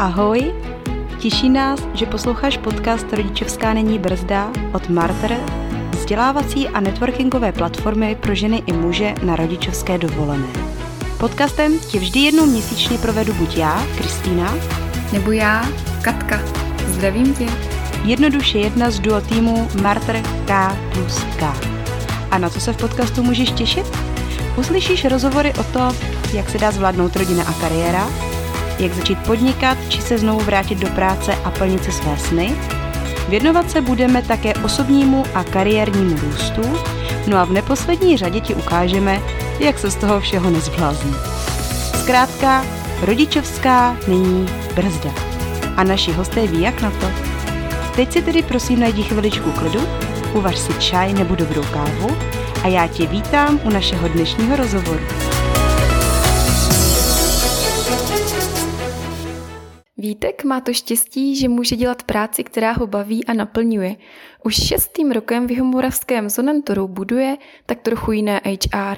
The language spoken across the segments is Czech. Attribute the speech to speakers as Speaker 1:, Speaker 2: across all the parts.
Speaker 1: Ahoj! Těší nás, že posloucháš podcast Rodičovská není brzda od Marter, vzdělávací a networkingové platformy pro ženy i muže na rodičovské dovolené. Podcastem tě vždy jednou měsíčně provedu buď já, Kristýna,
Speaker 2: nebo já, Katka. Zdravím tě.
Speaker 1: Jednoduše jedna z duo týmu Marter K plus K. A na co se v podcastu můžeš těšit? Uslyšíš rozhovory o to, jak se dá zvládnout rodina a kariéra, jak začít podnikat či se znovu vrátit do práce a plnit si své sny. Věnovat se budeme také osobnímu a kariérnímu růstu, no a v neposlední řadě ti ukážeme, jak se z toho všeho nezblázní. Zkrátka, rodičovská není brzda. A naši hosté ví, jak na to. Teď si tedy prosím najdi chviličku klidu, uvař si čaj nebo dobrou kávu a já tě vítám u našeho dnešního rozhovoru.
Speaker 2: Vítek má to štěstí, že může dělat práci, která ho baví a naplňuje. Už šestým rokem v Jihomoravském Zonentoru buduje tak trochu jiné HR.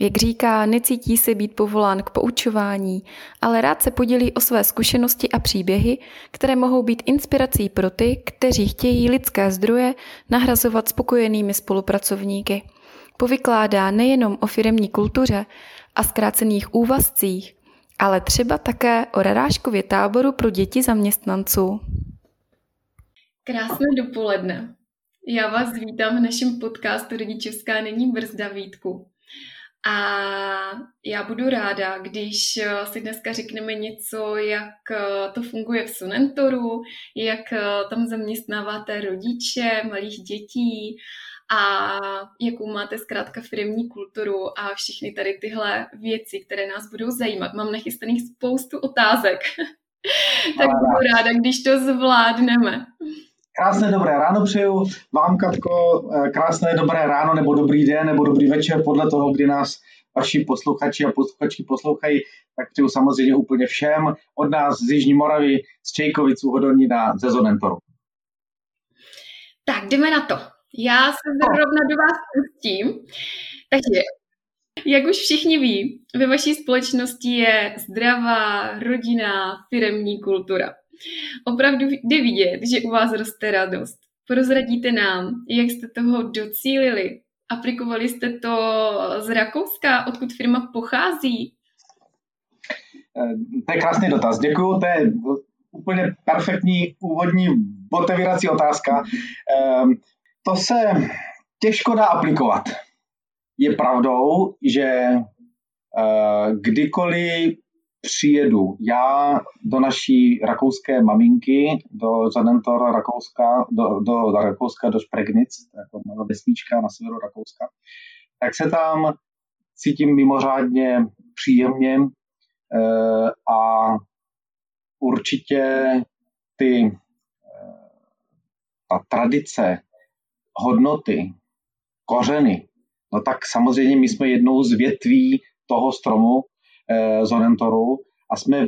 Speaker 2: Jak říká, necítí se být povolán k poučování, ale rád se podělí o své zkušenosti a příběhy, které mohou být inspirací pro ty, kteří chtějí lidské zdroje nahrazovat spokojenými spolupracovníky. Povykládá nejenom o firemní kultuře a zkrácených úvazcích, ale třeba také o Raráškově táboru pro děti zaměstnanců. Krásné dopoledne. Já vás vítám v našem podcastu Rodičovská není brzda Vítku. A já budu ráda, když si dneska řekneme něco, jak to funguje v Sunentoru, jak tam zaměstnáváte rodiče malých dětí a jakou máte zkrátka firmní kulturu a všechny tady tyhle věci, které nás budou zajímat. Mám nachystaných spoustu otázek, tak budu ráda, když to zvládneme.
Speaker 3: Krásné dobré ráno přeju vám, Katko, eh, krásné dobré ráno nebo dobrý den nebo dobrý večer podle toho, kdy nás vaši posluchači a posluchači poslouchají, tak přeju samozřejmě úplně všem od nás z Jižní Moravy, z Čejkovic, Uhodonina, ze Zonentoru.
Speaker 2: Tak jdeme na to. Já se zrovna do vás pustím. Takže, jak už všichni ví, ve vaší společnosti je zdravá, rodinná, firemní kultura. Opravdu jde vidět, že u vás roste radost. Prozradíte nám, jak jste toho docílili? Aplikovali jste to z Rakouska, odkud firma pochází?
Speaker 3: Eh, to je krásný dotaz. Děkuji, to je úplně perfektní úvodní otevírací otázka. To se těžko dá aplikovat. Je pravdou, že uh, kdykoliv přijedu já do naší rakouské maminky, do Zadentor Rakouska, do, do, do Rakouska, do Špregnic, jako malá vesnička na severu Rakouska, tak se tam cítím mimořádně příjemně uh, a určitě ty, uh, ta tradice hodnoty, kořeny, no tak samozřejmě my jsme jednou z větví toho stromu eh, Zonentoru a jsme,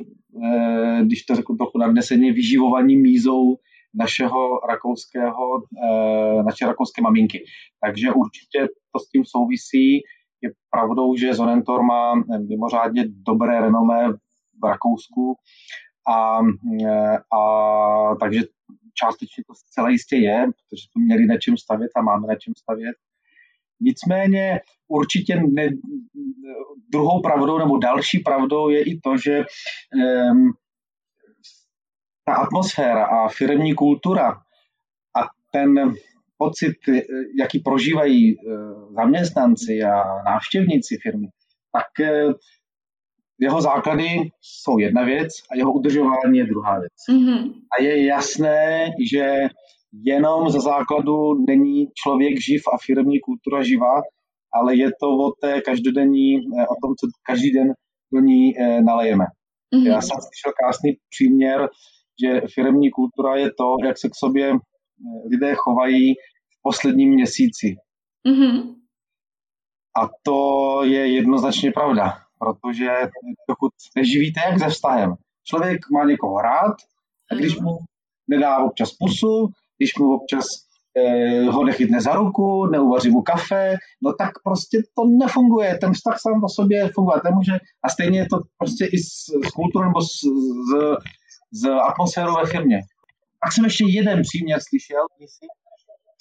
Speaker 3: eh, když to řeknu trochu nadneseně, vyživovaní mízou našeho rakouského, eh, naše rakouské maminky. Takže určitě to s tím souvisí. Je pravdou, že Zonentor má mimořádně dobré renomé v Rakousku a, a takže částečně to zcela jistě je, protože jsme měli na čem stavět a máme na čem stavět. Nicméně určitě ne, druhou pravdou nebo další pravdou je i to, že um, ta atmosféra a firmní kultura a ten pocit, jaký prožívají eh, zaměstnanci a návštěvníci firmy, tak eh, jeho základy jsou jedna věc a jeho udržování je druhá věc. Mm-hmm. A je jasné, že jenom za základu není člověk živ a firmní kultura živá, ale je to o té každodenní, eh, o tom, co každý den do ní eh, nalejeme. Mm-hmm. Já jsem slyšel krásný příměr, že firmní kultura je to, jak se k sobě eh, lidé chovají v posledním měsíci. Mm-hmm. A to je jednoznačně pravda protože pokud neživíte jak se vztahem. Člověk má někoho rád a když mu nedá občas pusu, když mu občas eh, ho nechytne za ruku, neuvaří mu kafe, no tak prostě to nefunguje. Ten vztah sám o sobě fungovat nemůže a stejně je to prostě i s, s kulturou nebo s, s, z atmosféru ve firmě. Tak jsem ještě jeden příměr slyšel,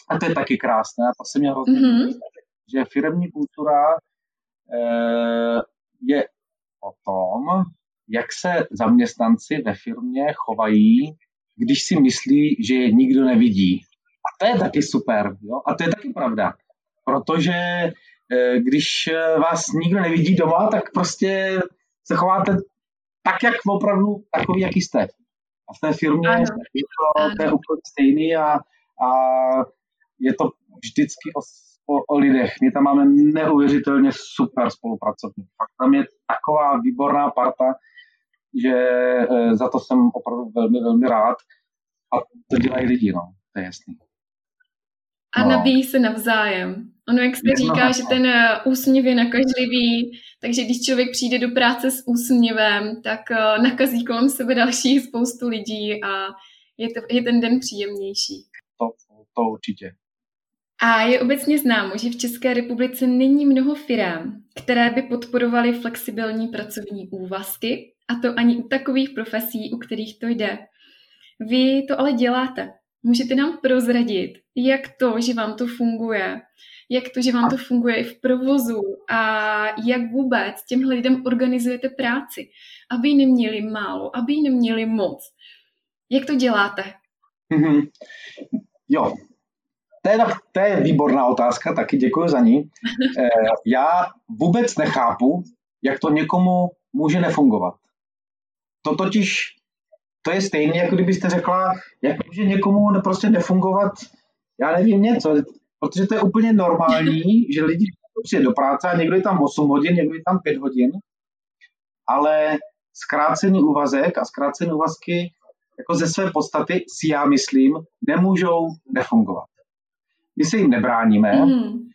Speaker 3: a to je taky krásné, to se mě hrozně mm-hmm. že firmní kultura e, je o tom, jak se zaměstnanci ve firmě chovají, když si myslí, že je nikdo nevidí. A to je taky super. Jo? A to je taky pravda. Protože eh, když vás nikdo nevidí doma, tak prostě se chováte tak, jak opravdu takový, jaký jste. A v té firmě ano. je to, to je úplně stejný a, a je to vždycky o, o, o lidech. My tam máme neuvěřitelně super spolupracovník. Fakt tam je taková výborná parta, že e, za to jsem opravdu velmi, velmi rád. A to dělají lidi, no, to je jasný.
Speaker 2: A no. nabíjí se navzájem. Ono, jak jste říká, že ten e, úsměv je nakažlivý, takže když člověk přijde do práce s úsměvem, tak e, nakazí kolem sebe další spoustu lidí a je, to, je ten den příjemnější.
Speaker 3: To, to určitě.
Speaker 2: A je obecně známo, že v České republice není mnoho firm, které by podporovaly flexibilní pracovní úvazky, a to ani u takových profesí, u kterých to jde. Vy to ale děláte. Můžete nám prozradit, jak to, že vám to funguje, jak to, že vám to funguje i v provozu a jak vůbec těmhle lidem organizujete práci, aby ji neměli málo, aby ji neměli moc. Jak to děláte?
Speaker 3: Mm-hmm. Jo, to je, to je výborná otázka, taky děkuji za ní. Eh, já vůbec nechápu, jak to někomu může nefungovat. To totiž, to je stejné, jako kdybyste řekla, jak může někomu prostě nefungovat, já nevím něco, protože to je úplně normální, že lidi přijde do práce a někdo je tam 8 hodin, někdo je tam 5 hodin, ale zkrácený úvazek a zkrácený úvazky jako ze své podstaty si já myslím, nemůžou nefungovat. My se jim nebráníme. Mm.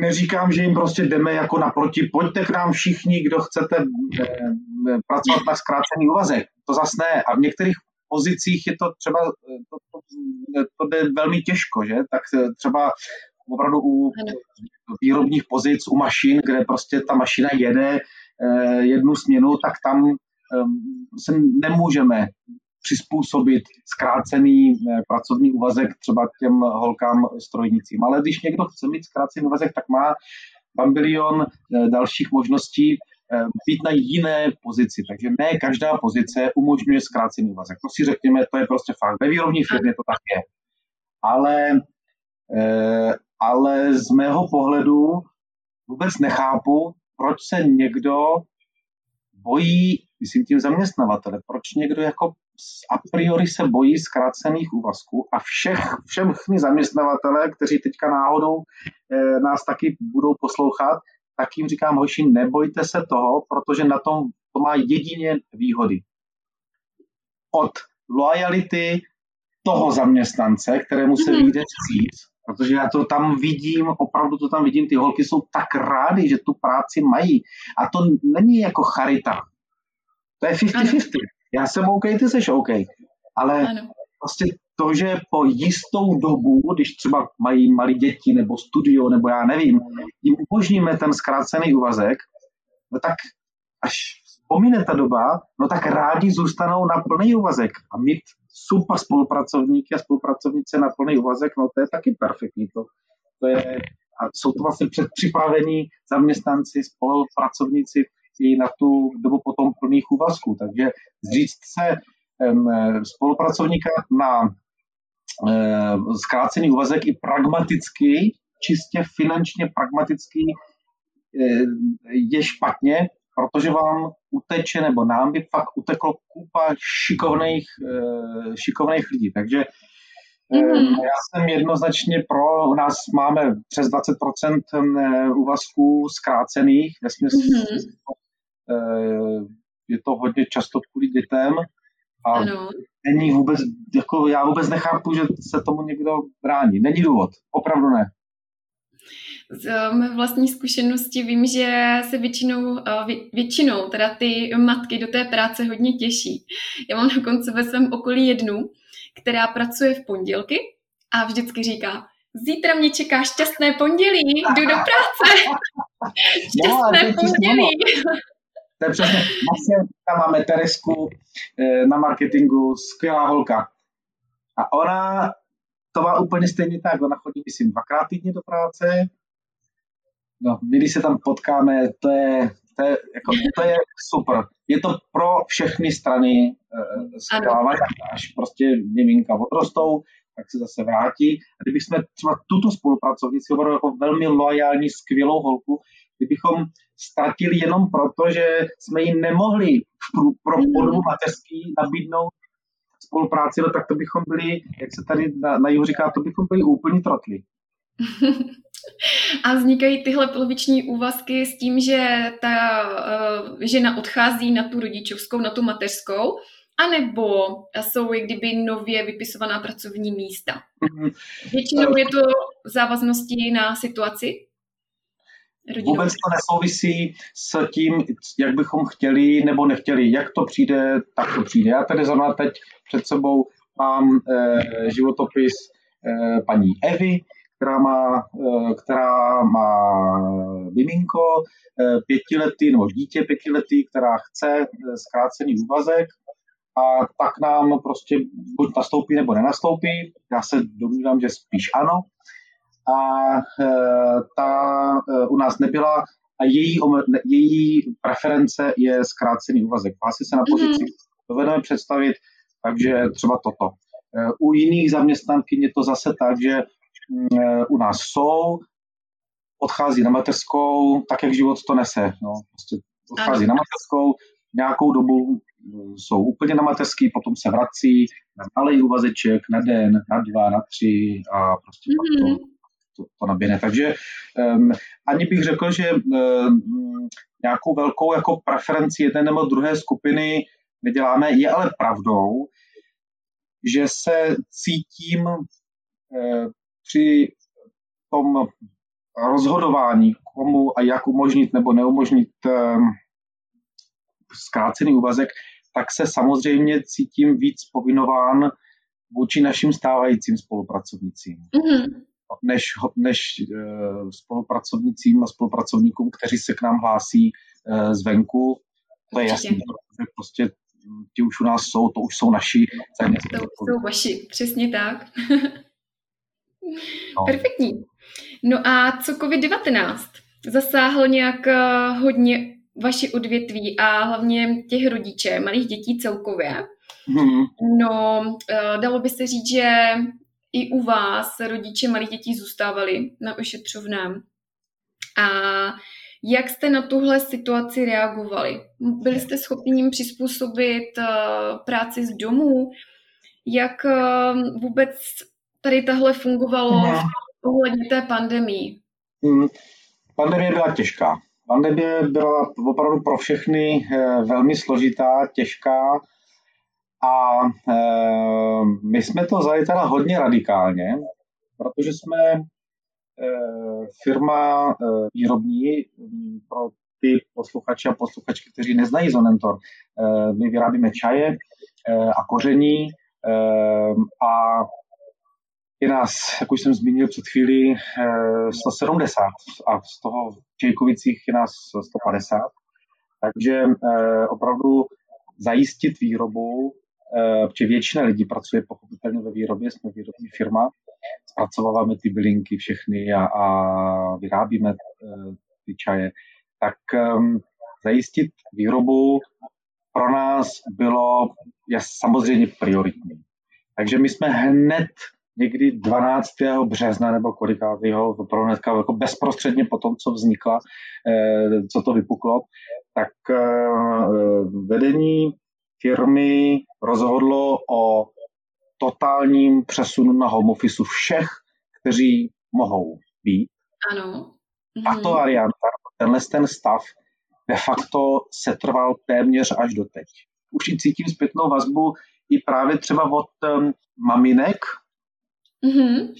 Speaker 3: Neříkám, že jim prostě jdeme jako naproti, pojďte k nám všichni, kdo chcete eh, eh, pracovat na zkrácený úvazek. To zase ne. A v některých pozicích je to třeba, eh, to, to, to jde velmi těžko, že? Tak třeba opravdu u výrobních pozic, u mašin, kde prostě ta mašina jede jednu směnu, tak tam se nemůžeme přizpůsobit zkrácený eh, pracovní úvazek třeba těm holkám strojnicím. Ale když někdo chce mít zkrácený úvazek, tak má bambilion eh, dalších možností eh, být na jiné pozici. Takže ne každá pozice umožňuje zkrácený úvazek. To si řekněme, to je prostě fakt. Ve výrobní firmě to tak je. Ale, ale z mého pohledu vůbec nechápu, proč se někdo bojí, myslím tím zaměstnavatele, proč někdo jako a priori se bojí zkrácených úvazků a všech, všechny zaměstnavatele, kteří teďka náhodou e, nás taky budou poslouchat, tak jim říkám, hoši, nebojte se toho, protože na tom to má jedině výhody. Od lojality toho zaměstnance, kterému se mm-hmm. vyjde vstříc, protože já to tam vidím, opravdu to tam vidím, ty holky jsou tak rády, že tu práci mají. A to není jako charita. To je 50-50 já jsem OK, ty jsi OK. Ale ano. prostě to, že po jistou dobu, když třeba mají malí děti nebo studio, nebo já nevím, jim umožníme ten zkrácený úvazek, no tak až pomine ta doba, no tak rádi zůstanou na plný úvazek a mít super spolupracovníky a spolupracovnice na plný úvazek, no to je taky perfektní. To, to je, a jsou to vlastně předpřipravení zaměstnanci, spolupracovníci, i na tu dobu potom plných úvazků. Takže zříct se spolupracovníka na zkrácený úvazek i pragmaticky, čistě finančně pragmaticky je špatně, protože vám uteče, nebo nám by fakt uteklo kupa šikovných, šikovných lidí. Takže Mm-hmm. Já jsem jednoznačně pro, u nás máme přes 20% úvazků zkrácených, ve smyslu mm-hmm. Eh, je to hodně často kvůli dětem a ano. není vůbec, jako já vůbec nechápu, že se tomu někdo brání. Není důvod, opravdu ne.
Speaker 2: Z mé vlastní zkušenosti vím, že se většinou, eh, většinou teda ty matky do té práce hodně těší. Já mám dokonce ve svém okolí jednu, která pracuje v pondělky a vždycky říká, zítra mě čeká šťastné pondělí, jdu do práce. šťastné no, pondělí.
Speaker 3: To je přesně. Tam máme Teresku eh, na marketingu, skvělá holka. A ona to má úplně stejně tak. Ona chodí, myslím, dvakrát týdně do práce. No, my, když se tam potkáme, to je, to je, jako, to je super. Je to pro všechny strany uh, skvělá až prostě miminka odrostou, tak se zase vrátí. A kdybychom třeba tuto spolupracovnici hovorili jako velmi loajální, skvělou holku, kdybychom ztratili jenom proto, že jsme ji nemohli pro mhm. podobu mateřský nabídnout spolupráci, no tak to bychom byli, jak se tady na, na jihu říká, to bychom byli úplně trotli.
Speaker 2: A vznikají tyhle poloviční úvazky s tím, že ta uh, žena odchází na tu rodičovskou, na tu mateřskou, anebo jsou jak kdyby nově vypisovaná pracovní místa. Mm-hmm. Většinou je to v závaznosti na situaci?
Speaker 3: Rodinou. Vůbec to nesouvisí s tím, jak bychom chtěli nebo nechtěli. Jak to přijde, tak to přijde. Já tady zrovna teď před sebou mám e, životopis e, paní Evy, která má, e, která má miminko e, pětiletý nebo dítě pětiletý, která chce zkrácený úvazek a tak nám prostě buď nastoupí nebo nenastoupí. Já se domnívám, že spíš ano. A e, ta e, u nás nebyla a její, její preference je zkrácený úvazek. Hlásí se na mhm. pozici, mm-hmm. dovedeme představit, takže třeba toto. E, u jiných zaměstnankyň je to zase tak, že mm, u nás jsou, odchází na mateřskou, tak jak život to nese. No, prostě odchází ano. na mateřskou, nějakou dobu jsou úplně na mateřský, potom se vrací na malý uvazeček, na den, na dva, na tři a prostě mm-hmm. to, to, to naběhne. Takže um, ani bych řekl, že um, nějakou velkou jako preferenci jedné nebo druhé skupiny neděláme, je ale pravdou, že se cítím uh, při tom rozhodování, komu a jak umožnit nebo neumožnit um, zkrácený úvazek, tak se samozřejmě cítím víc povinován vůči našim stávajícím spolupracovnicím. Mm-hmm. Než, než uh, spolupracovnicím a spolupracovníkům, kteří se k nám hlásí uh, zvenku. To je jasné, protože prostě ti už u nás jsou, to už jsou naši.
Speaker 2: To už jsou vaši, přesně tak. no. Perfektní. No a co COVID-19? Zasáhl nějak eh, hodně vaši odvětví a hlavně těch rodiče, malých dětí celkově. Hmm. No, eh, dalo by se říct, že i u vás rodiče malých dětí zůstávali na ošetřovném. A jak jste na tuhle situaci reagovali? Byli jste schopni jim přizpůsobit eh, práci z domu? Jak eh, vůbec tady tahle fungovalo hmm. ohledně té pandemii?
Speaker 3: Hmm. Pandemie byla těžká. Pandemie byla opravdu pro všechny eh, velmi složitá, těžká a eh, my jsme to vzali teda hodně radikálně, protože jsme eh, firma výrobní mm, pro ty posluchače a posluchačky, kteří neznají Zonentor. My vyrábíme čaje a koření a je nás, jak už jsem zmínil před chvílí, 170 eh, a z toho v Čejkovicích je nás 150. Takže eh, opravdu zajistit výrobu, eh, protože většina lidí pracuje pochopitelně ve výrobě, jsme výrobní firma, zpracováváme ty bylinky všechny a, a vyrábíme ty čaje, tak um, zajistit výrobu pro nás bylo je samozřejmě prioritní. Takže my jsme hned někdy 12. března nebo kolikátého, opravdu hnedka jako bezprostředně po tom, co vznikla, eh, co to vypuklo, tak eh, vedení firmy rozhodlo o totálním přesunu na home office všech, kteří mohou být.
Speaker 2: Ano.
Speaker 3: Tato mhm. varianta, tenhle ten stav de facto se trval téměř až do teď. Už i cítím zpětnou vazbu i právě třeba od um, maminek, mm-hmm.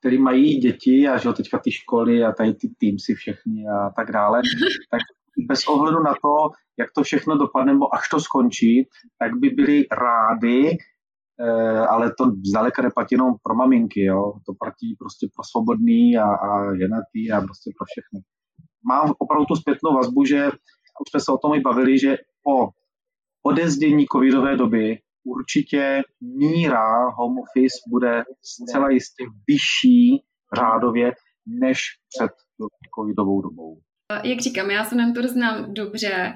Speaker 3: který mají děti a že teďka ty školy a tady ty týmsy všechny a tak dále, tak bez ohledu na to, jak to všechno dopadne, nebo až to skončí, tak by byli rádi, eh, ale to zdaleka neplatí jenom pro maminky, jo? to platí prostě pro svobodný a, a ženatý a prostě pro všechny. Mám opravdu tu zpětnou vazbu, že už jsme se o tom i bavili, že po odezdění covidové doby určitě míra home office bude zcela jistě vyšší řádově než před covidovou dobou.
Speaker 2: Jak říkám, já se Mentor znám dobře.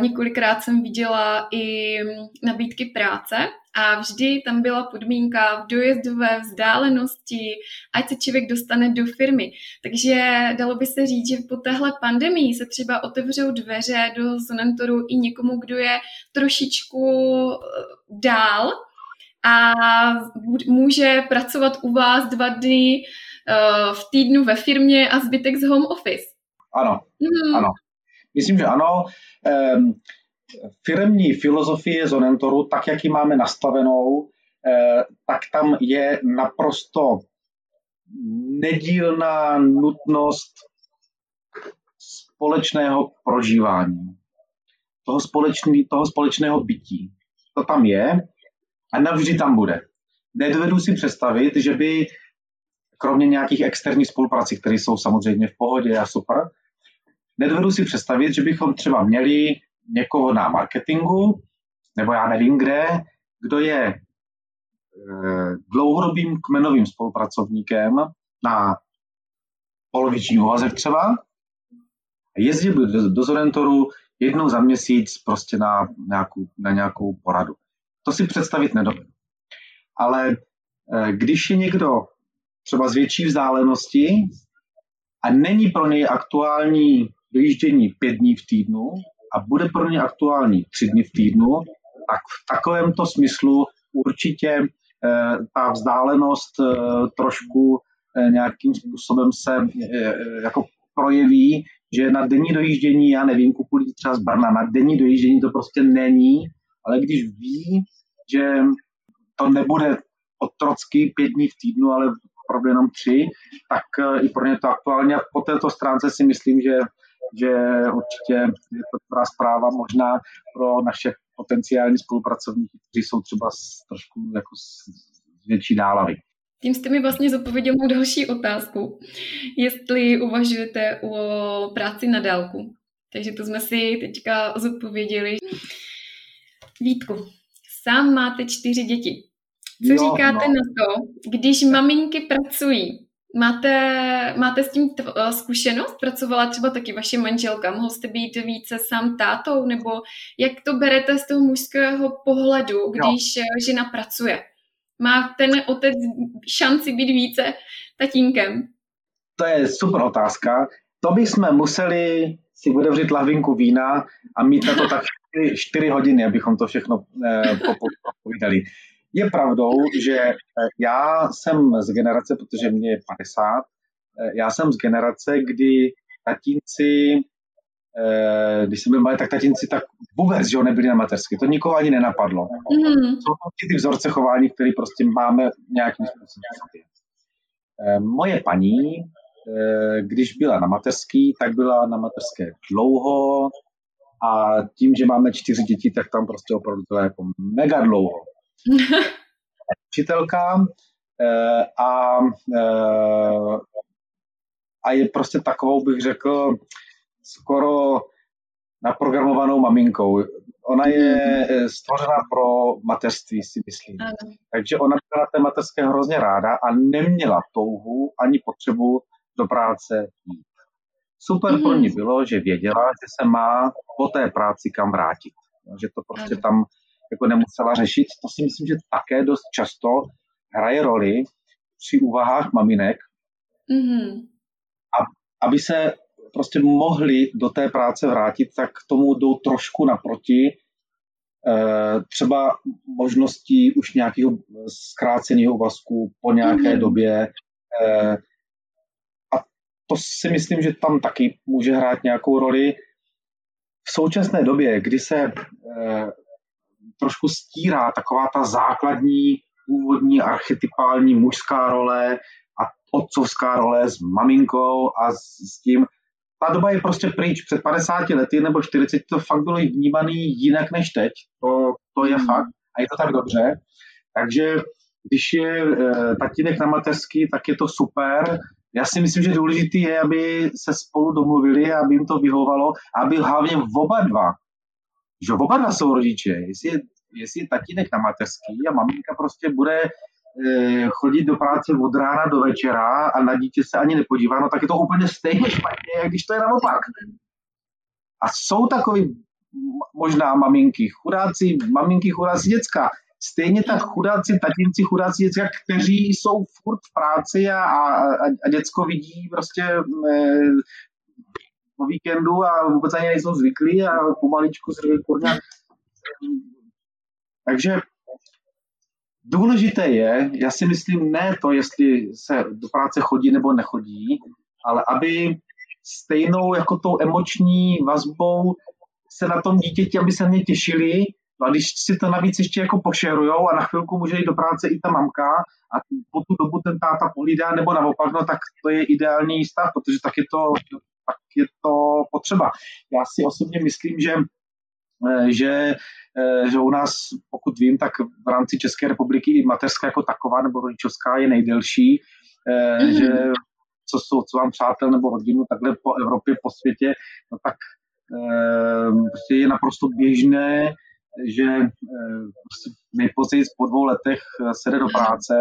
Speaker 2: Několikrát jsem viděla i nabídky práce a vždy tam byla podmínka v dojezdové vzdálenosti, ať se člověk dostane do firmy. Takže dalo by se říct, že po téhle pandemii se třeba otevřou dveře do Zonentoru i někomu, kdo je trošičku eh, dál a může pracovat u vás dva dny eh, v týdnu ve firmě a zbytek z home office.
Speaker 3: Ano, hmm. ano. Myslím, že ano. Um, firmní filozofie Zonentoru, tak jak ji máme nastavenou, eh, tak tam je naprosto nedílná nutnost společného prožívání, toho, společný, toho společného bytí. To tam je a navždy tam bude. Nedovedu si představit, že by kromě nějakých externích spoluprací, které jsou samozřejmě v pohodě a super, nedovedu si představit, že bychom třeba měli někoho na marketingu, nebo já nevím kde, kdo je e, dlouhodobým kmenovým spolupracovníkem na poloviční úvazek třeba, jezdí do, do Zorentoru jednou za měsíc prostě na nějakou, na nějakou poradu. To si představit nedovedu. Ale e, když je někdo třeba z větší vzdálenosti a není pro něj aktuální dojíždění pět dní v týdnu a bude pro ně aktuální tři dny v týdnu, tak v takovémto smyslu určitě eh, ta vzdálenost eh, trošku eh, nějakým způsobem se jako projeví, že na denní dojíždění, já nevím, kupuji třeba z Brna, na denní dojíždění to prostě není, ale když ví, že to nebude otrocky pět dní v týdnu, ale opravdu jenom tři, tak i pro ně to aktuálně. Po této stránce si myslím, že že určitě je to dobrá zpráva možná pro naše potenciální spolupracovníky, kteří jsou třeba z, trošku jako z, z větší dálavy.
Speaker 2: Tím jste mi vlastně zodpověděl mou další otázku, jestli uvažujete o práci na dálku. Takže to jsme si teďka zodpověděli. Vítku, sám máte čtyři děti. Co jo, říkáte no. na to, když maminky pracují Máte, máte s tím eh, zkušenost? Pracovala třeba taky vaše manželka? Mohl jste být více sám tátou? Nebo jak to berete z toho mužského pohledu, když jo. Eh, žena pracuje? Má ten otec šanci být více tatínkem?
Speaker 3: To je super otázka. To bychom museli si otevřít lahvinku vína a mít na to tak 4 hodiny, abychom to všechno eh, popovídali. Je pravdou, že eh, já jsem z generace, protože mě je 50, eh, já jsem z generace, kdy tatínci, eh, když jsem byl malý, tak tatínci tak vůbec, že nebyli na mateřsky. To nikoho ani nenapadlo. Mm. Jsou to ty vzorce chování, které prostě máme nějakým způsobem. Moje paní, když byla na mateřský, tak byla na mateřské dlouho a tím, že máme čtyři děti, tak tam prostě opravdu to je jako mega dlouho. učitelka eh, a, eh, a je prostě takovou, bych řekl, skoro naprogramovanou maminkou. Ona je mhm. stvořena pro mateřství, si myslím. Ano. Takže ona byla na té mateřské hrozně ráda a neměla touhu ani potřebu do práce jít. Super mm. pro ní bylo, že věděla, že se má po té práci kam vrátit. Že to prostě ano. tam jako nemusela řešit. To si myslím, že také dost často hraje roli při úvahách maminek, mm-hmm. a, aby se prostě mohli do té práce vrátit, tak k tomu jdou trošku naproti e, třeba možností už nějakého zkráceného úvazku po nějaké mm-hmm. době. E, a to si myslím, že tam taky může hrát nějakou roli. V současné době, kdy se e, trošku stírá taková ta základní původní archetypální mužská role a otcovská role s maminkou a s, s tím. Ta doba je prostě pryč. Před 50 lety nebo 40 to fakt bylo vnímané jinak než teď. To, to je hmm. fakt a je to tak dobře. Takže když je e, tatínek na mateřský, tak je to super. já si myslím, že důležité je, aby se spolu domluvili, aby jim to vyhovalo, aby hlavně oba dva, že oba dva jsou rodiče, jestli je, jestli je tatínek na mateřský a maminka prostě bude eh, chodit do práce od rána do večera a na dítě se ani nepodívá, no tak je to úplně stejně špatně, jak když to je naopak. A jsou takový možná maminky chudáci, maminky chudáci děcka, Stejně tak chudáci tatínci, chudáci děcka, kteří jsou furt v práci a, a, a děcko vidí prostě e, po víkendu a vůbec ani nejsou zvyklí a pomaličku zrví kurňa. Takže důležité je, já si myslím, ne to, jestli se do práce chodí nebo nechodí, ale aby stejnou jako tou emoční vazbou se na tom dítěti, aby se mě těšili a když si to navíc ještě jako pošerujou a na chvilku může jít do práce i ta mamka a po tu dobu ten táta pohlídá nebo naopak, no tak to je ideální stav, protože tak je to, tak je to potřeba. Já si osobně myslím, že eh, že, eh, že u nás, pokud vím, tak v rámci České republiky i mateřská jako taková nebo rodičovská je nejdelší, mm-hmm. že co, jsou, co vám přátel nebo rodinu takhle po Evropě, po světě, no tak prostě je naprosto běžné, že prostě nejpozději po dvou letech se jde do práce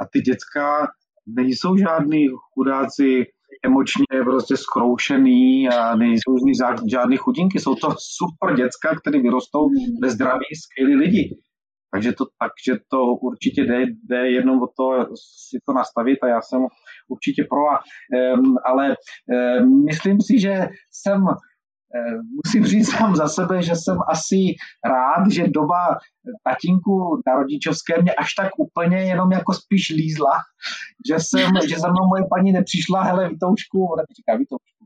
Speaker 3: a ty děcka nejsou žádný chudáci emočně prostě zkroušený a nejsou žádný chudinky. Jsou to super děcka, které vyrostou ve zdraví, skvělí lidi. Takže to, takže to určitě jde, jde jenom o to si to nastavit a já jsem určitě pro. Um, ale um, myslím si, že jsem musím říct sám za sebe, že jsem asi rád, že doba tatínku na rodičovské mě až tak úplně jenom jako spíš lízla, že jsem, že za mnou moje paní nepřišla, hele Vitoušku, ona říká Vitoušku.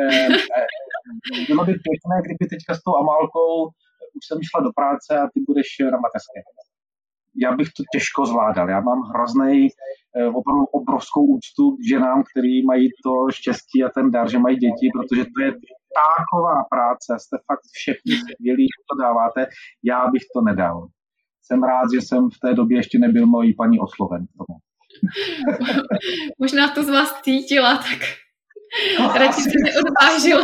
Speaker 3: Eh, eh, bylo by pěkné, kdyby teďka s tou Amálkou už jsem šla do práce a ty budeš na mateřské. Já bych to těžko zvládal. Já mám hrozný, opravdu obrovskou úctu k ženám, který mají to štěstí a ten dar, že mají děti, protože to je taková práce, jste fakt všichni skvělí, že to dáváte, já bych to nedal. Jsem rád, že jsem v té době ještě nebyl mojí paní osloven tomu.
Speaker 2: Možná to z vás cítila, tak no, radši se neodvážila.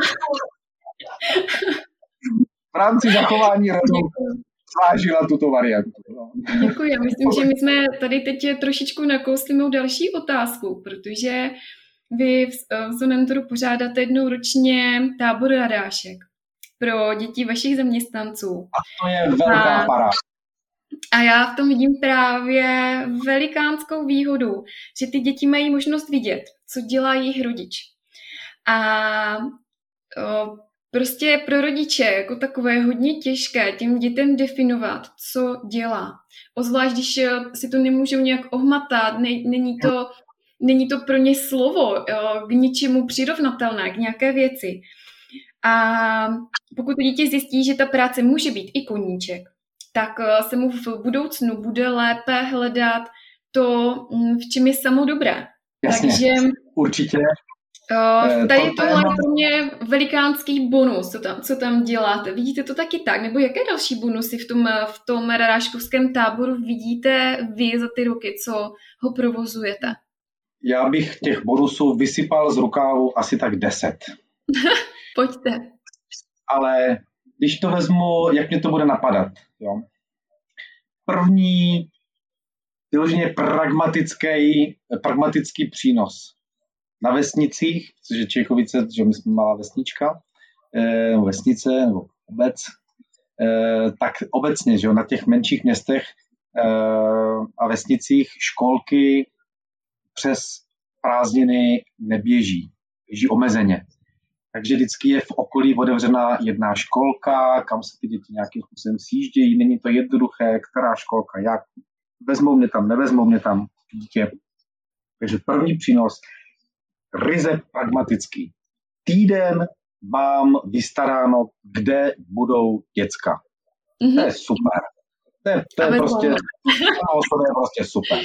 Speaker 3: v rámci zachování radu zvážila tuto variantu. No.
Speaker 2: Děkuji. Já myslím, že my jsme tady teď trošičku nakousli mou další otázku, protože vy v, Zonentoru pořádáte jednou ročně tábor radášek pro děti vašich zaměstnanců.
Speaker 3: A to je velká a, paráda.
Speaker 2: A já v tom vidím právě velikánskou výhodu, že ty děti mají možnost vidět, co dělá jejich rodič. A o, prostě pro rodiče jako takové je hodně těžké těm dětem definovat, co dělá. Ozvlášť, když si to nemůžou nějak ohmatat, ne, není to není to pro ně slovo k něčemu přirovnatelné, k nějaké věci. A pokud to dítě zjistí, že ta práce může být i koníček, tak eh, se mu v budoucnu bude lépe hledat to, mm, v čem je samo dobré.
Speaker 3: Jasně, Takže určitě.
Speaker 2: Uh, tady to, je pro mě velikánský bonus, co tam, co tam děláte. Vidíte to taky tak? Nebo jaké další bonusy v tom, v tom raráškovském táboru vidíte vy za ty roky, co ho provozujete?
Speaker 3: já bych těch bonusů vysypal z rukávu asi tak deset.
Speaker 2: Pojďte.
Speaker 3: Ale když to vezmu, jak mě to bude napadat. Jo? První vyloženě pragmatický, pragmatický přínos. Na vesnicích, což je Čechovice, že my jsme malá vesnička, eh, vesnice nebo obec, eh, tak obecně, že jo, na těch menších městech eh, a vesnicích školky přes prázdniny neběží, běží omezeně. Takže vždycky je v okolí otevřená jedna školka, kam se ty děti nějakým způsobem sjíždějí. Není to jednoduché, která školka, jak vezmou mě tam, nevezmou mě tam dítě. Takže první přínos, ryze pragmatický. Týden mám vystaráno, kde budou děcka. Mm-hmm. To je super. To je, to je prostě, to je prostě super.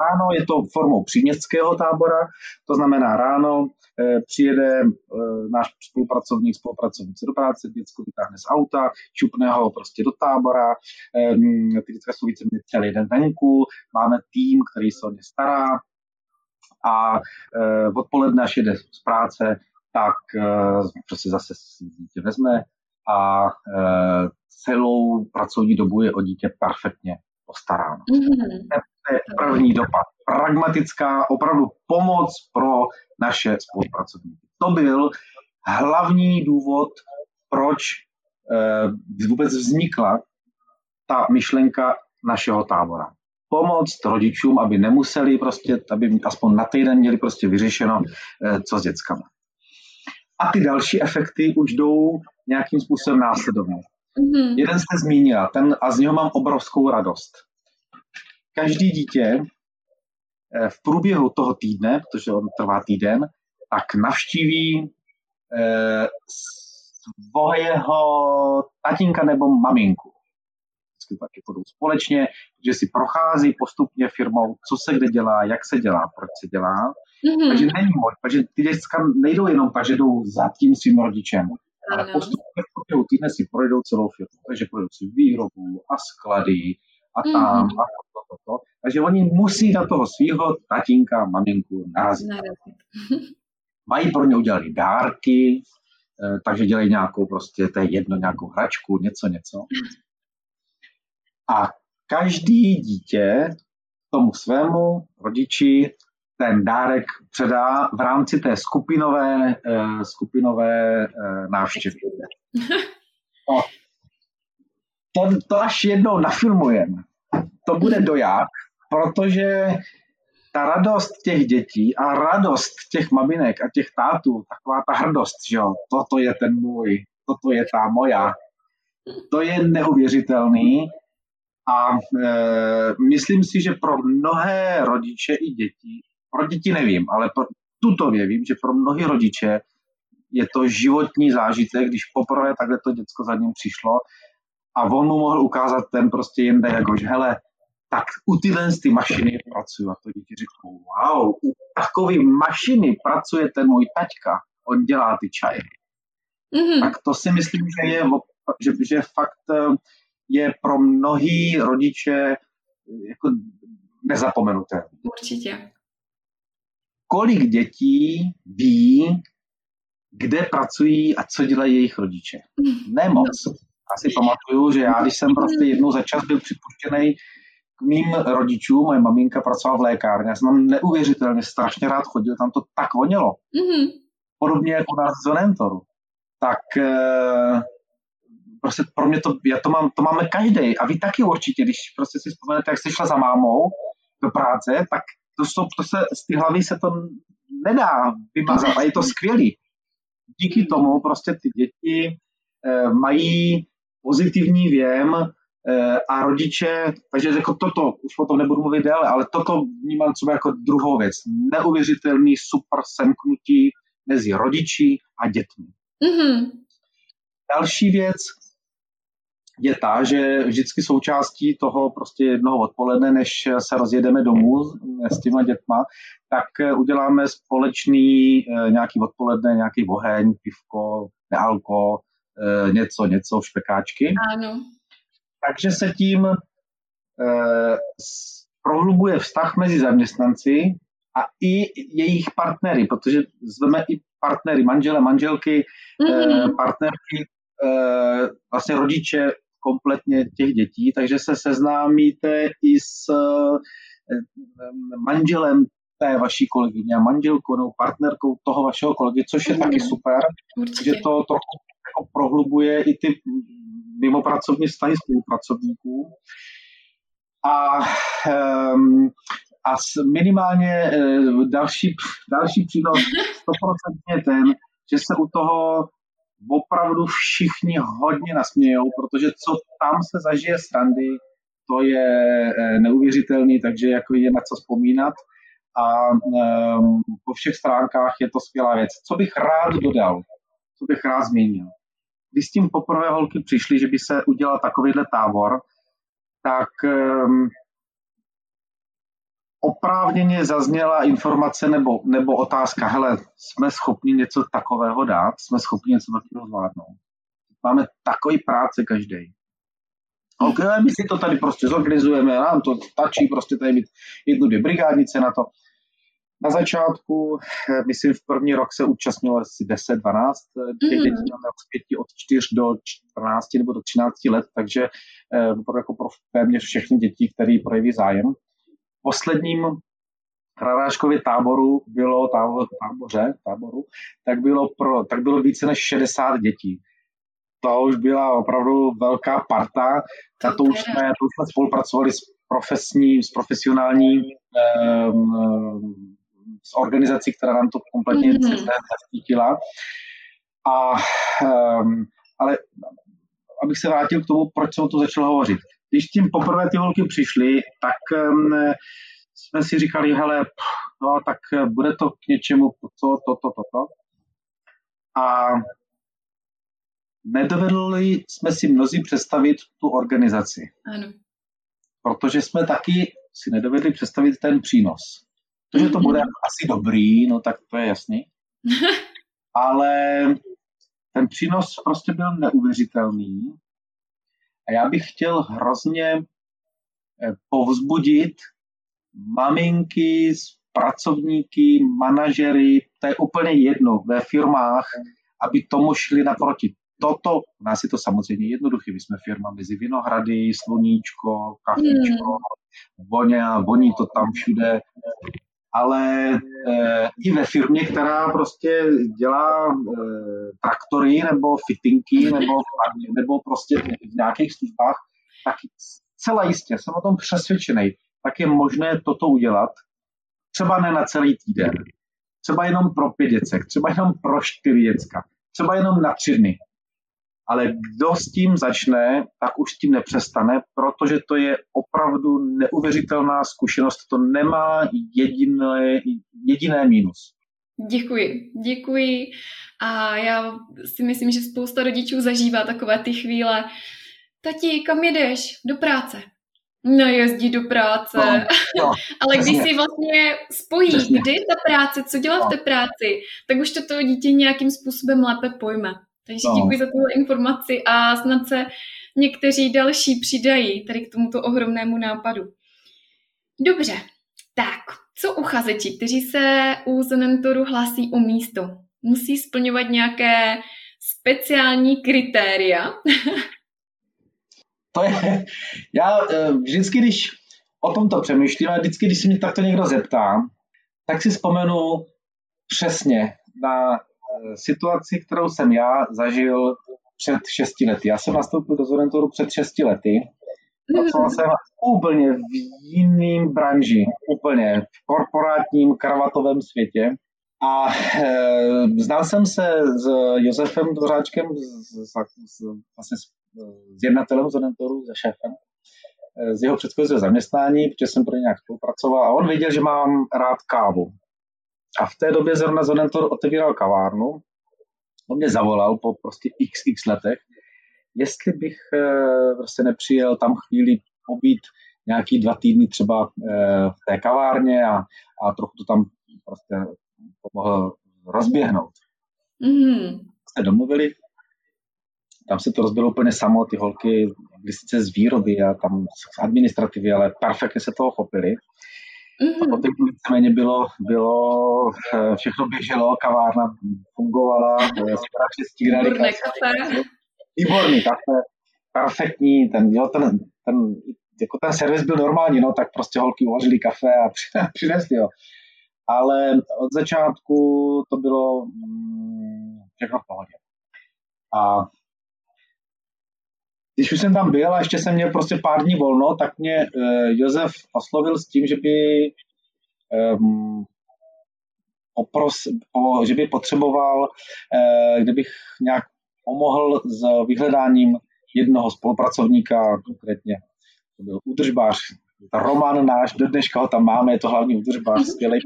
Speaker 3: Ráno je to formou příměstského tábora, to znamená ráno eh, přijede eh, náš spolupracovník, spolupracovnice do práce, děcko vytáhne z auta, čupne ho prostě do tábora, eh, ty děcka jsou více celý den venku, máme tým, který se o ně stará a e, odpoledne, až jede z práce, tak e, prostě zase dítě vezme a e, celou pracovní dobu je o dítě perfektně postaráno. Mm-hmm. To je první dopad. Pragmatická opravdu pomoc pro naše spolupracovníky. To byl hlavní důvod, proč vůbec vznikla ta myšlenka našeho tábora. Pomoct rodičům, aby nemuseli prostě, aby aspoň na týden měli prostě vyřešeno, e, co s dětskami. A ty další efekty už jdou nějakým způsobem následovně. Mm-hmm. Jeden jste zmínila, ten, a z něho mám obrovskou radost. Každý dítě eh, v průběhu toho týdne, protože on trvá týden, tak navštíví eh, svého tatínka nebo maminku. Vždycky taky budou společně, že si prochází postupně firmou, co se kde dělá, jak se dělá, proč se dělá. Mm-hmm. Takže není moc, takže ty děcka nejdou jenom tak, že jdou za tím svým rodičem, ale postupně v průběhu týdne si projdou celou firmu. Takže projdou si výrobu a sklady a tam mm-hmm. a to, to, to. Takže oni musí na toho svého tatínka, maminku narazit. narazit. Mají pro ně udělat dárky, eh, takže dělají nějakou prostě, to je jedno, nějakou hračku, něco, něco. A každý dítě tomu svému rodiči ten dárek předá v rámci té skupinové, uh, skupinové uh, návštěvy. No, to, to až jednou nafilmujeme. To bude doják, protože ta radost těch dětí a radost těch maminek a těch tátů, taková ta hrdost, že jo, toto je ten můj, toto je ta moja, to je neuvěřitelný a e, myslím si, že pro mnohé rodiče i děti pro děti nevím, ale pro tutově vím, že pro mnohé rodiče je to životní zážitek, když poprvé takhle to děcko za ním přišlo a on mu mohl ukázat ten prostě jinde, jako že hele, tak u tyhle ty mašiny pracuju. A to děti řeknou, wow, u takové mašiny pracuje ten můj taťka, on dělá ty čaje. Mm-hmm. Tak to si myslím, že je, že, že fakt eh, je pro mnohý rodiče eh, jako nezapomenuté.
Speaker 2: Určitě
Speaker 3: kolik dětí ví, kde pracují a co dělají jejich rodiče. Nemoc. Asi pamatuju, že já, když jsem prostě jednou za čas byl připuštěný k mým rodičům, moje maminka pracovala v lékárně, já jsem tam neuvěřitelně strašně rád chodil, tam to tak vonilo. Mm-hmm. Podobně jako nás z Zonentoru. Tak e, prostě pro mě to, já to, mám, to máme každý a vy taky určitě, když prostě si vzpomenete, jak jste šla za mámou do práce, tak to, to, to se, z té hlavy se to nedá vymazat a je to skvělý. Díky tomu prostě ty děti e, mají pozitivní věm e, a rodiče, takže jako toto, už o tom nebudu mluvit déle, ale toto vnímám třeba jako druhou věc. Neuvěřitelný super semknutí mezi rodiči a dětmi. Mm-hmm. Další věc, je ta, že vždycky součástí toho prostě jednoho odpoledne, než se rozjedeme domů s těma dětma, tak uděláme společný eh, nějaký odpoledne, nějaký oheň, pivko, nealko, eh, něco, něco, špekáčky.
Speaker 2: Ano.
Speaker 3: Takže se tím eh, prohlubuje vztah mezi zaměstnanci a i jejich partnery, protože zveme i partnery, manžele, manželky, mm-hmm. partnerky, vlastně rodiče kompletně těch dětí, takže se seznámíte i s eh, manželem té vaší kolegyně a manželkou nebo partnerkou toho vašeho kolegy, což je mm. taky super, Určitě. že to trochu jako prohlubuje i ty mimopracovní vztahy spolupracovníků. A, um, a minimálně uh, další, další přínos 100% je ten, že se u toho opravdu všichni hodně nasmějou, protože co tam se zažije strandy, to je eh, neuvěřitelný, takže jako je na co vzpomínat a um, po všech stránkách je to skvělá věc. Co bych rád dodal, co bych rád zmínil. Když s tím poprvé holky přišli, že by se udělal takovýhle tábor, tak um, oprávněně zazněla informace nebo, nebo otázka, hele, jsme schopni něco takového dát, jsme schopni něco takového zvládnout. Máme takový práce každý. OK, my si to tady prostě zorganizujeme, nám to stačí prostě tady mít jednu, dvě brigádnice na to. na začátku, myslím, v první rok se účastnilo asi 10-12 těch mm-hmm. dětí, máme od 5 od 4 do 14 nebo do 13 let, takže eh, jako pro téměř všechny děti, které projeví zájem. Posledním Hradáškově táboru bylo tábor, táboře, táboru, tak bylo, pro, tak bylo více než 60 dětí. To už byla opravdu velká parta. A to už jsme, to už jsme spolupracovali s profesní, s profesionální um, s organizací, která nám to kompletně mm-hmm. zastítila. A, um, ale abych se vrátil k tomu, proč jsem o to začal hovořit. Když tím poprvé ty holky přišly, tak jsme si říkali, hele, no, tak bude to k něčemu, to, to, to, to, to. A nedovedli jsme si mnozí představit tu organizaci. Ano. Protože jsme taky si nedovedli představit ten přínos. To, že to bude asi dobrý, no tak to je jasný. Ale ten přínos prostě byl neuvěřitelný. A já bych chtěl hrozně eh, povzbudit maminky, pracovníky, manažery, to je úplně jedno, ve firmách, aby tomu šli naproti. Toto, u nás je to samozřejmě jednoduché, my jsme firma mezi Vinohrady, Sluníčko, Kafičko, mm. voně, voní to tam všude ale e, i ve firmě, která prostě dělá e, traktory nebo fittingy nebo, nebo prostě v nějakých službách, tak celá jistě, jsem o tom přesvědčený, tak je možné toto udělat, třeba ne na celý týden, třeba jenom pro pět děcek, třeba jenom pro čtyři děcka, třeba jenom na tři dny ale kdo s tím začne, tak už s tím nepřestane, protože to je opravdu neuvěřitelná zkušenost, to nemá jediné, jediné mínus.
Speaker 2: Děkuji, děkuji a já si myslím, že spousta rodičů zažívá takové ty chvíle. Tati, kam jedeš? Do práce. No jezdí do práce. No, no, Ale když si vlastně spojí, přesně. kdy ta práce, co dělá no. v té práci, tak už to to dítě nějakým způsobem lépe pojme. Takže no. děkuji za tuhle informaci a snad se někteří další přidají tady k tomuto ohromnému nápadu. Dobře, tak co uchazeči, kteří se u Zonentoru hlásí o místo? Musí splňovat nějaké speciální kritéria?
Speaker 3: to je, já eh, vždycky, když o tomto přemýšlím a vždycky, když se mě takto někdo zeptá, tak si vzpomenu přesně na situaci, kterou jsem já zažil před šesti lety. Já jsem nastoupil do Zorentoru před šesti lety. Pracoval jsem úplně v jiném branži, úplně v korporátním kravatovém světě. A e, znal jsem se s Josefem Dvořáčkem, s, s, vlastně s, s jednatelem Zonentoru, se šéfem, z jeho předchozího zaměstnání, protože jsem pro ně nějak spolupracoval a on věděl, že mám rád kávu. A v té době zrovna Zonentor otevíral kavárnu. On mě zavolal po prostě xx letech, jestli bych e, prostě nepřijel tam chvíli pobít nějaký dva týdny třeba e, v té kavárně a, a trochu to tam prostě pomohl rozběhnout. Mm-hmm. Jste domluvili, tam se to rozbilo úplně samo, ty holky byly sice z výroby a tam z administrativy, ale perfektně se toho chopili. Mm-hmm. A potom víceméně bylo, bylo, eh, všechno běželo, kavárna fungovala, spráči stírali
Speaker 2: Výborné kafe.
Speaker 3: Výborný kafe, perfektní, ten, jo, ten, ten, jako ten servis byl normální, no, tak prostě holky uvařili kafe a přinesli ho. Ale od začátku to bylo mm, všechno v pohodě. A když už jsem tam byl a ještě jsem měl prostě pár dní volno, tak mě uh, Josef oslovil s tím, že by um, opros, o, že by potřeboval, uh, kdybych nějak pomohl s vyhledáním jednoho spolupracovníka, konkrétně to byl údržbář, Roman náš, do dneška ho tam máme, je to hlavní údržbář, skvělý.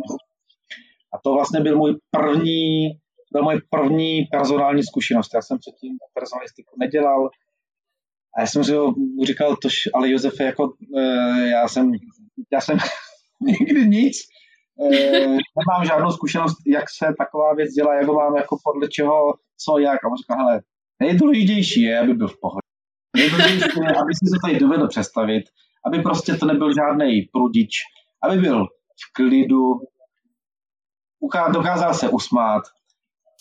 Speaker 3: A to vlastně byl můj první, byl můj první personální zkušenost. Já jsem předtím personalistiku nedělal, a já jsem mu říkal, tož, ale Josefe, jako e, já jsem, já jsem nikdy nic, e, nemám žádnou zkušenost, jak se taková věc dělá, jak ho mám, jako podle čeho, co, jak. A on říkal, hele, nejdůležitější je, aby byl v pohodě. Nejdůležitější je, aby si to tady dovedl představit, aby prostě to nebyl žádný prudič, aby byl v klidu, dokázal se usmát,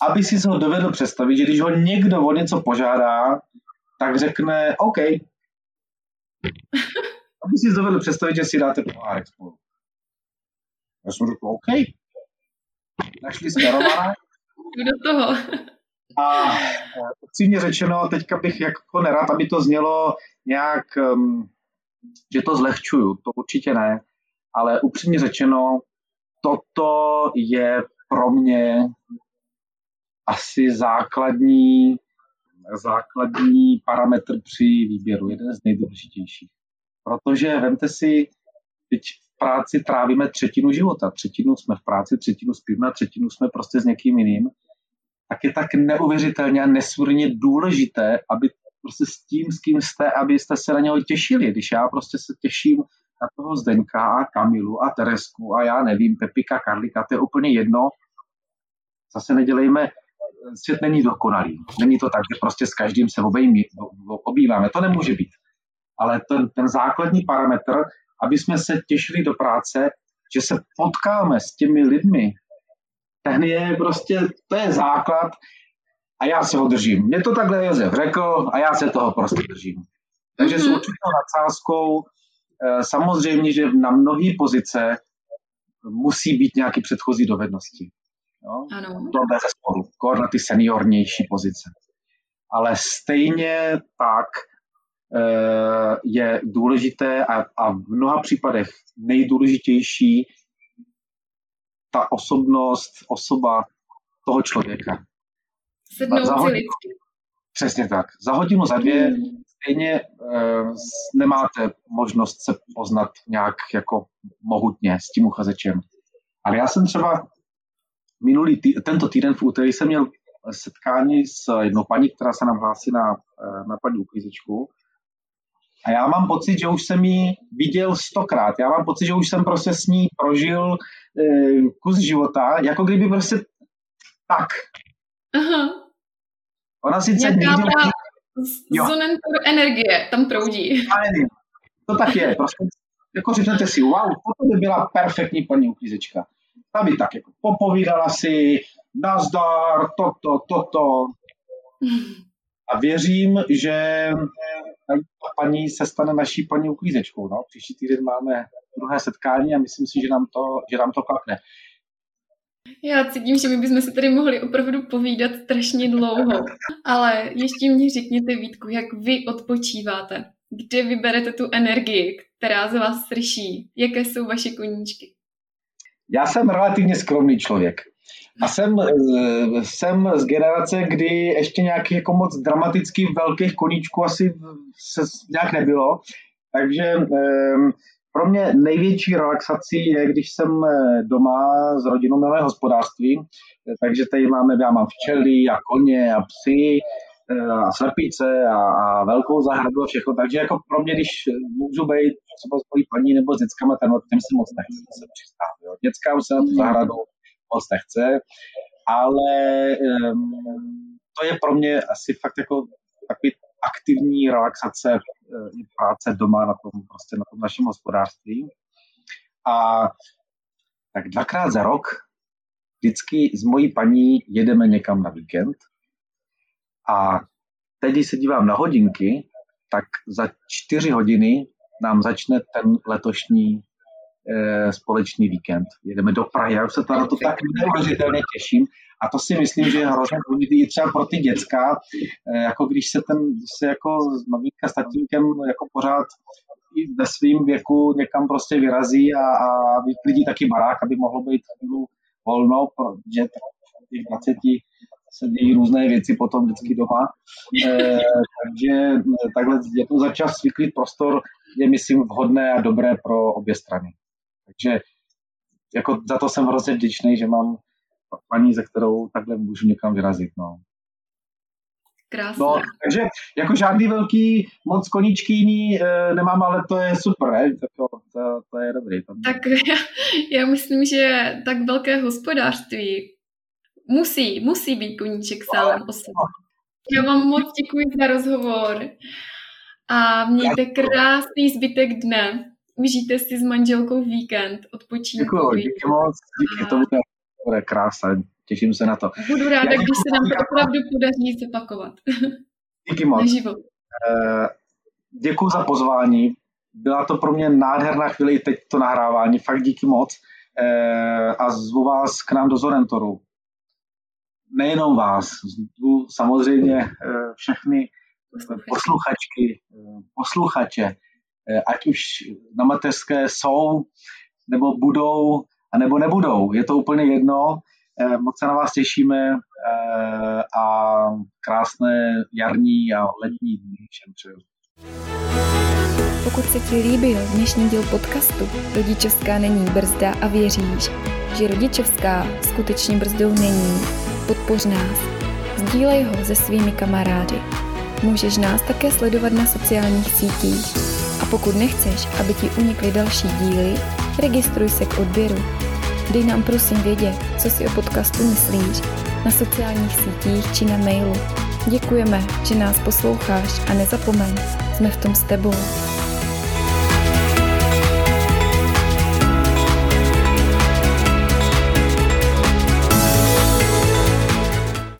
Speaker 3: aby si ho dovedl představit, že když ho někdo o něco požádá, tak řekne OK. Aby si dovedl představit, že si dáte pohárek spolu. Já jsem řekl OK. Našli jsme Romana.
Speaker 2: Do toho.
Speaker 3: A upřímně řečeno, teďka bych jako nerad, aby to znělo nějak, um, že to zlehčuju, to určitě ne, ale upřímně řečeno, toto je pro mě asi základní, základní parametr při výběru, jeden z nejdůležitějších. Protože vemte si, teď v práci trávíme třetinu života, třetinu jsme v práci, třetinu spíme a třetinu jsme prostě s někým jiným, tak je tak neuvěřitelně a nesmírně důležité, aby prostě s tím, s kým jste, abyste se na něho těšili. Když já prostě se těším na toho Zdenka a Kamilu a Teresku a já nevím, Pepika, Karlika, to je úplně jedno. Zase nedělejme, svět není dokonalý. Není to tak, že prostě s každým se obejmí, obýváme. To nemůže být. Ale ten, ten základní parametr, aby jsme se těšili do práce, že se potkáme s těmi lidmi, ten je prostě, to je základ a já se ho držím. Mě to takhle Josef řekl a já se toho prostě držím. Takže mm-hmm. s určitou nadsázkou eh, samozřejmě, že na mnohé pozice musí být nějaké předchozí dovednosti. Jo?
Speaker 2: Ano.
Speaker 3: To bez sporu, kor na ty seniornější pozice. Ale stejně tak eh, je důležité a, a v mnoha případech nejdůležitější ta osobnost, osoba toho člověka.
Speaker 2: Sednout
Speaker 3: hodinu. Přesně tak. Za hodinu, za dvě hmm. stejně uh, nemáte možnost se poznat nějak jako mohutně s tím uchazečem. Ale já jsem třeba minulý tý, tento týden v úterý jsem měl setkání s jednou paní, která se nám hlásí na, eh, na paní uklízečku. A já mám pocit, že už jsem ji viděl stokrát. Já mám pocit, že už jsem prostě s ní prožil eh, kus života, jako kdyby prostě tak. Aha. Ona sice
Speaker 2: Nějaká někdy... Zonentor energie tam proudí.
Speaker 3: To tak je. Prostě jako řeknete si, wow, to by byla perfektní paní uklízečka. Ta by tak jako popovídala si, nazdar, toto, toto. A věřím, že ta paní se stane naší paní uklízečkou. No. Příští týden máme druhé setkání a myslím si, že nám to, že nám to klapne.
Speaker 2: Já cítím, že my bychom se tady mohli opravdu povídat strašně dlouho. Ale ještě mě řekněte, Vítku, jak vy odpočíváte? Kde vyberete tu energii, která z vás srší? Jaké jsou vaše koníčky?
Speaker 3: Já jsem relativně skromný člověk. A jsem, jsem z generace, kdy ještě nějakých jako moc dramatických velkých koníčků asi se nějak nebylo. Takže ehm, pro mě největší relaxací je, když jsem eh, doma s rodinou milé hospodářství, takže tady máme, já mám včely a koně a psy a srpíce a, a velkou zahradu a všechno, takže jako pro mě, když můžu být třeba s mojí paní nebo s dětskama, ten, tím se moc nechce se přistát. Jo. Dětskám se na tu zahradu moc nechce, ale um, to je pro mě asi fakt jako takový aktivní relaxace Eh, práce doma na tom, prostě na tom našem hospodářství. A tak dvakrát za rok vždycky s mojí paní jedeme někam na víkend a teď, když se dívám na hodinky, tak za čtyři hodiny nám začne ten letošní e, společný víkend. Jedeme do Prahy, já už se to na to tak neuvěřitelně těším. A to si myslím, že je hrozně důležité i třeba pro ty děcka, eh, jako když se ten, když se jako s maminka s tatínkem jako pořád i ve svém věku někam prostě vyrazí a, a vyklidí taky barák, aby mohlo být chvíli volno, protože těch 20 se dějí různé věci potom vždycky doma. E, takže takhle jednou za čas vyklid prostor je, myslím, vhodné a dobré pro obě strany. Takže jako za to jsem hrozně vděčný, že mám paní, ze kterou takhle můžu někam vyrazit. No.
Speaker 2: Krásné.
Speaker 3: No, takže jako žádný velký moc koníčky jiný e, nemám, ale to je super, ne? To, to, to je dobrý. To...
Speaker 2: Tak já, já myslím, že tak velké hospodářství musí, musí být koníček sám o sobě. Já vám moc děkuji za rozhovor a mějte krásný zbytek dne. Užijte si s manželkou víkend, odpočinku.
Speaker 3: Děkuji, díky moc, díky, to bude bude krása, těším se na to.
Speaker 2: Budu ráda, když se nám to opravdu podaří zopakovat.
Speaker 3: Díky moc. Eh, děkuji za pozvání. Byla to pro mě nádherná chvíle i teď to nahrávání. Fakt díky moc. Eh, a zvu vás k nám do Zorentoru. Nejenom vás, zvu samozřejmě všechny posluchačky, posluchače, ať už na mateřské jsou, nebo budou, a nebo nebudou. Je to úplně jedno. Eh, moc se na vás těšíme eh, a krásné jarní a letní dny všem přeju.
Speaker 4: Pokud se ti líbil dnešní díl podcastu Rodičovská není brzda a věříš, že rodičovská skutečně brzdou není, podpoř nás. Sdílej ho se svými kamarády. Můžeš nás také sledovat na sociálních sítích. A pokud nechceš, aby ti unikly další díly, registruj se k odběru. Dej nám prosím vědět, co si o podcastu myslíš na sociálních sítích či na mailu. Děkujeme, že nás posloucháš a nezapomeň, jsme v tom s tebou.